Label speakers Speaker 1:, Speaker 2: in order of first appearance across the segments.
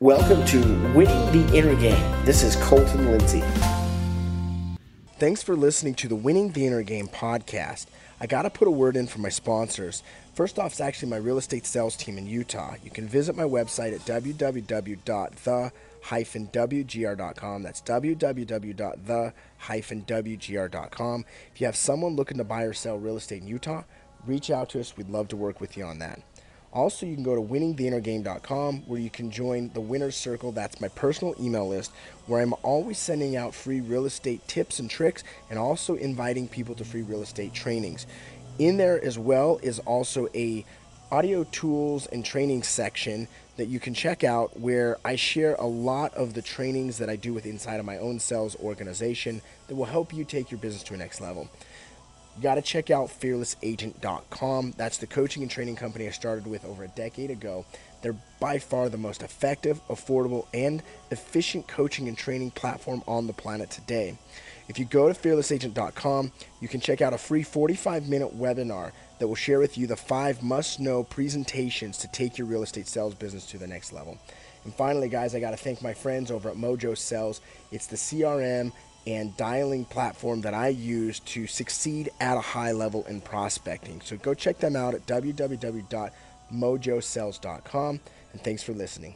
Speaker 1: Welcome to Winning the Inner Game. This is Colton Lindsay.
Speaker 2: Thanks for listening to the Winning the Inner Game podcast. I got to put a word in for my sponsors. First off, it's actually my real estate sales team in Utah. You can visit my website at www.the-wgr.com. That's www.the-wgr.com. If you have someone looking to buy or sell real estate in Utah, reach out to us. We'd love to work with you on that. Also, you can go to winningtheinnergame.com where you can join the Winner's Circle. That's my personal email list where I'm always sending out free real estate tips and tricks and also inviting people to free real estate trainings. In there as well is also a audio tools and training section that you can check out where I share a lot of the trainings that I do with inside of my own sales organization that will help you take your business to a next level you got to check out fearlessagent.com. That's the coaching and training company I started with over a decade ago. They're by far the most effective, affordable, and efficient coaching and training platform on the planet today. If you go to fearlessagent.com, you can check out a free 45 minute webinar that will share with you the five must know presentations to take your real estate sales business to the next level. And finally, guys, I got to thank my friends over at Mojo Sells. It's the CRM and dialing platform that I use to succeed at a high level in prospecting. So go check them out at www.mojosells.com. And thanks for listening.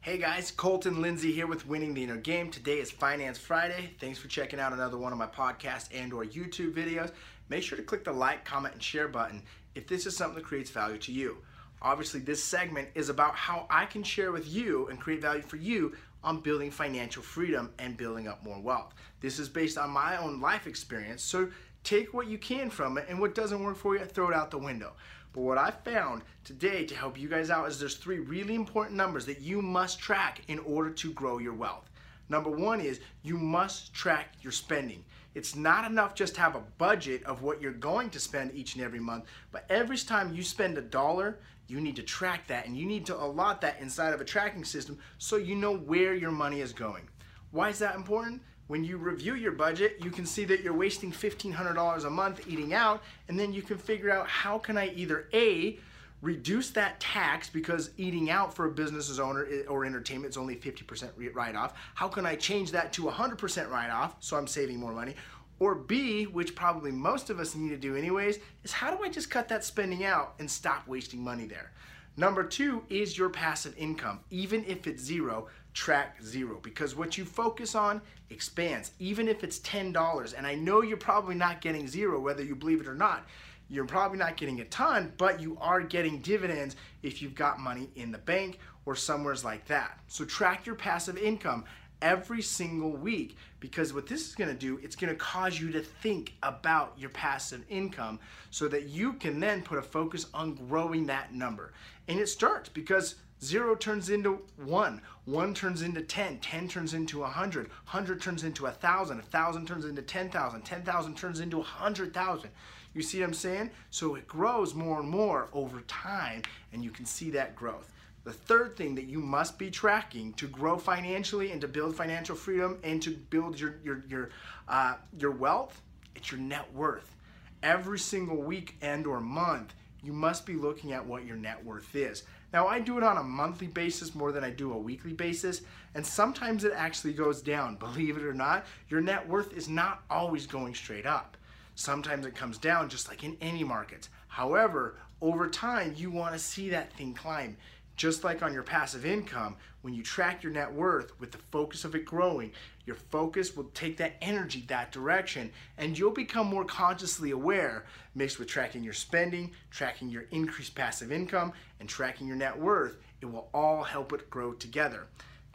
Speaker 3: Hey guys, Colton Lindsay here with Winning the Inner Game. Today is Finance Friday. Thanks for checking out another one of my podcast and or YouTube videos. Make sure to click the like, comment, and share button if this is something that creates value to you. Obviously, this segment is about how I can share with you and create value for you on building financial freedom and building up more wealth. This is based on my own life experience, so take what you can from it and what doesn't work for you, throw it out the window. But what I found today to help you guys out is there's three really important numbers that you must track in order to grow your wealth. Number one is you must track your spending. It's not enough just to have a budget of what you're going to spend each and every month, but every time you spend a dollar, you need to track that and you need to allot that inside of a tracking system so you know where your money is going. Why is that important? When you review your budget, you can see that you're wasting $1,500 a month eating out, and then you can figure out how can I either A, reduce that tax because eating out for a business owner eh, or entertainment is only 50% write off. How can I change that to 100% write off so I'm saving more money? Or B, which probably most of us need to do anyways, is how do I just cut that spending out and stop wasting money there? Number two is your passive income. Even if it's zero, track zero because what you focus on expands. Even if it's $10, and I know you're probably not getting zero, whether you believe it or not. You're probably not getting a ton, but you are getting dividends if you've got money in the bank or somewheres like that. So track your passive income every single week because what this is going to do it's going to cause you to think about your passive income so that you can then put a focus on growing that number and it starts because zero turns into one one turns into 10 10 turns into 100 100 turns into a 1000 a 1000 turns into 10000 10000 turns into a 100000 you see what i'm saying so it grows more and more over time and you can see that growth the third thing that you must be tracking to grow financially and to build financial freedom and to build your your your uh, your wealth, it's your net worth. Every single week and or month, you must be looking at what your net worth is. Now, I do it on a monthly basis more than I do a weekly basis, and sometimes it actually goes down. Believe it or not, your net worth is not always going straight up. Sometimes it comes down, just like in any markets. However, over time, you want to see that thing climb. Just like on your passive income, when you track your net worth with the focus of it growing, your focus will take that energy that direction and you'll become more consciously aware mixed with tracking your spending, tracking your increased passive income, and tracking your net worth. It will all help it grow together.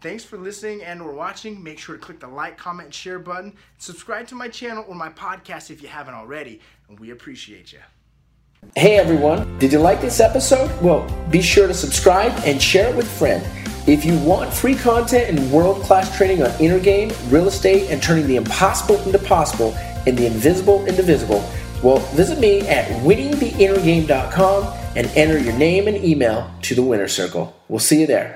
Speaker 3: Thanks for listening and or watching. Make sure to click the like, comment, and share button. Subscribe to my channel or my podcast if you haven't already, and we appreciate you.
Speaker 1: Hey everyone, did you like this episode? Well, be sure to subscribe and share it with a friend. If you want free content and world class training on inner game, real estate, and turning the impossible into possible and the invisible into visible, well, visit me at winningtheinnergame.com and enter your name and email to the winner circle. We'll see you there.